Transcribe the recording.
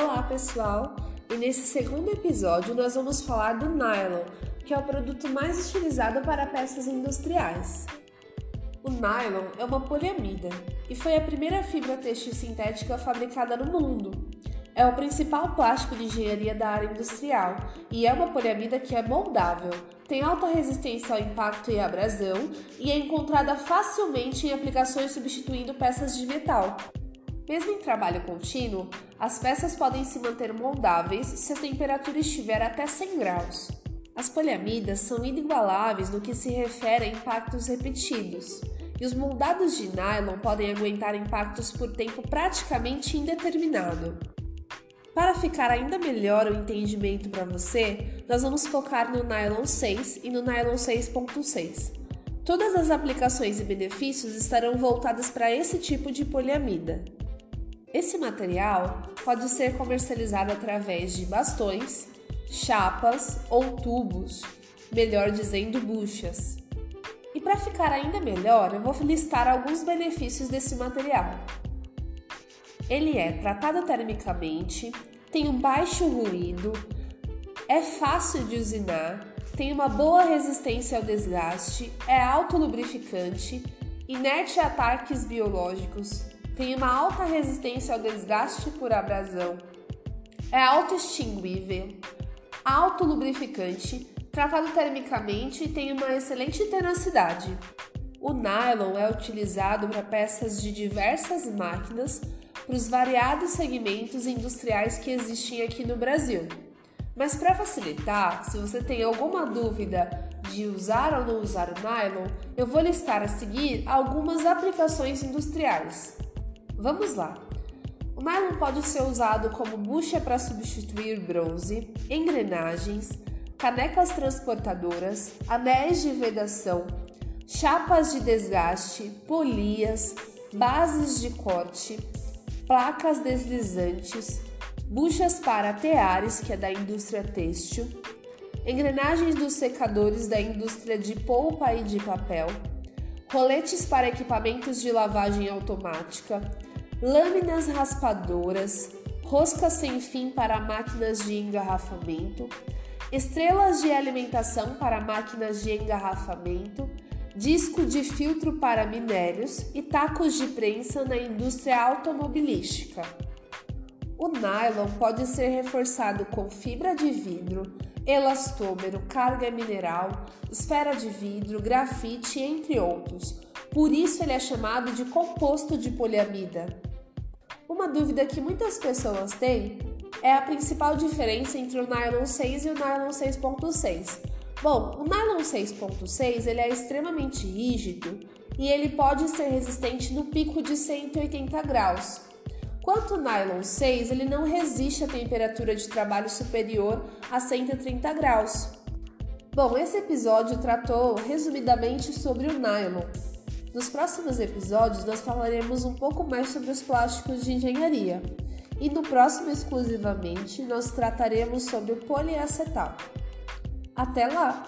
Olá, pessoal! E nesse segundo episódio nós vamos falar do nylon, que é o produto mais utilizado para peças industriais. O nylon é uma poliamida e foi a primeira fibra têxtil sintética fabricada no mundo. É o principal plástico de engenharia da área industrial e é uma poliamida que é moldável, tem alta resistência ao impacto e abrasão e é encontrada facilmente em aplicações substituindo peças de metal. Mesmo em trabalho contínuo, as peças podem se manter moldáveis se a temperatura estiver até 100 graus. As poliamidas são inigualáveis no que se refere a impactos repetidos, e os moldados de nylon podem aguentar impactos por tempo praticamente indeterminado. Para ficar ainda melhor o entendimento para você, nós vamos focar no nylon 6 e no nylon 6.6. Todas as aplicações e benefícios estarão voltadas para esse tipo de poliamida. Esse material pode ser comercializado através de bastões, chapas ou tubos, melhor dizendo, buchas. E para ficar ainda melhor, eu vou listar alguns benefícios desse material. Ele é tratado termicamente, tem um baixo ruído, é fácil de usinar, tem uma boa resistência ao desgaste, é autolubrificante, inerte a ataques biológicos, tem uma alta resistência ao desgaste por abrasão, é autoextinguível, autolubrificante, tratado termicamente e tem uma excelente tenacidade. O nylon é utilizado para peças de diversas máquinas para os variados segmentos industriais que existem aqui no Brasil. Mas para facilitar, se você tem alguma dúvida de usar ou não usar o nylon, eu vou listar a seguir algumas aplicações industriais. Vamos lá! O nylon pode ser usado como bucha para substituir bronze, engrenagens, canecas transportadoras, anéis de vedação, chapas de desgaste, polias, bases de corte, placas deslizantes, buchas para teares, que é da indústria têxtil, engrenagens dos secadores da indústria de polpa e de papel, roletes para equipamentos de lavagem automática, lâminas raspadoras, roscas sem fim para máquinas de engarrafamento, estrelas de alimentação para máquinas de engarrafamento, disco de filtro para minérios e tacos de prensa na indústria automobilística. O nylon pode ser reforçado com fibra de vidro, elastômero, carga mineral, esfera de vidro, grafite, entre outros. Por isso ele é chamado de composto de poliamida. Uma dúvida que muitas pessoas têm é a principal diferença entre o nylon 6 e o nylon 6.6. Bom, o nylon 6.6 ele é extremamente rígido e ele pode ser resistente no pico de 180 graus. Quanto o nylon 6, ele não resiste à temperatura de trabalho superior a 130 graus. Bom, esse episódio tratou resumidamente sobre o nylon, nos próximos episódios, nós falaremos um pouco mais sobre os plásticos de engenharia. E no próximo, exclusivamente, nós trataremos sobre o poliacetal. Até lá!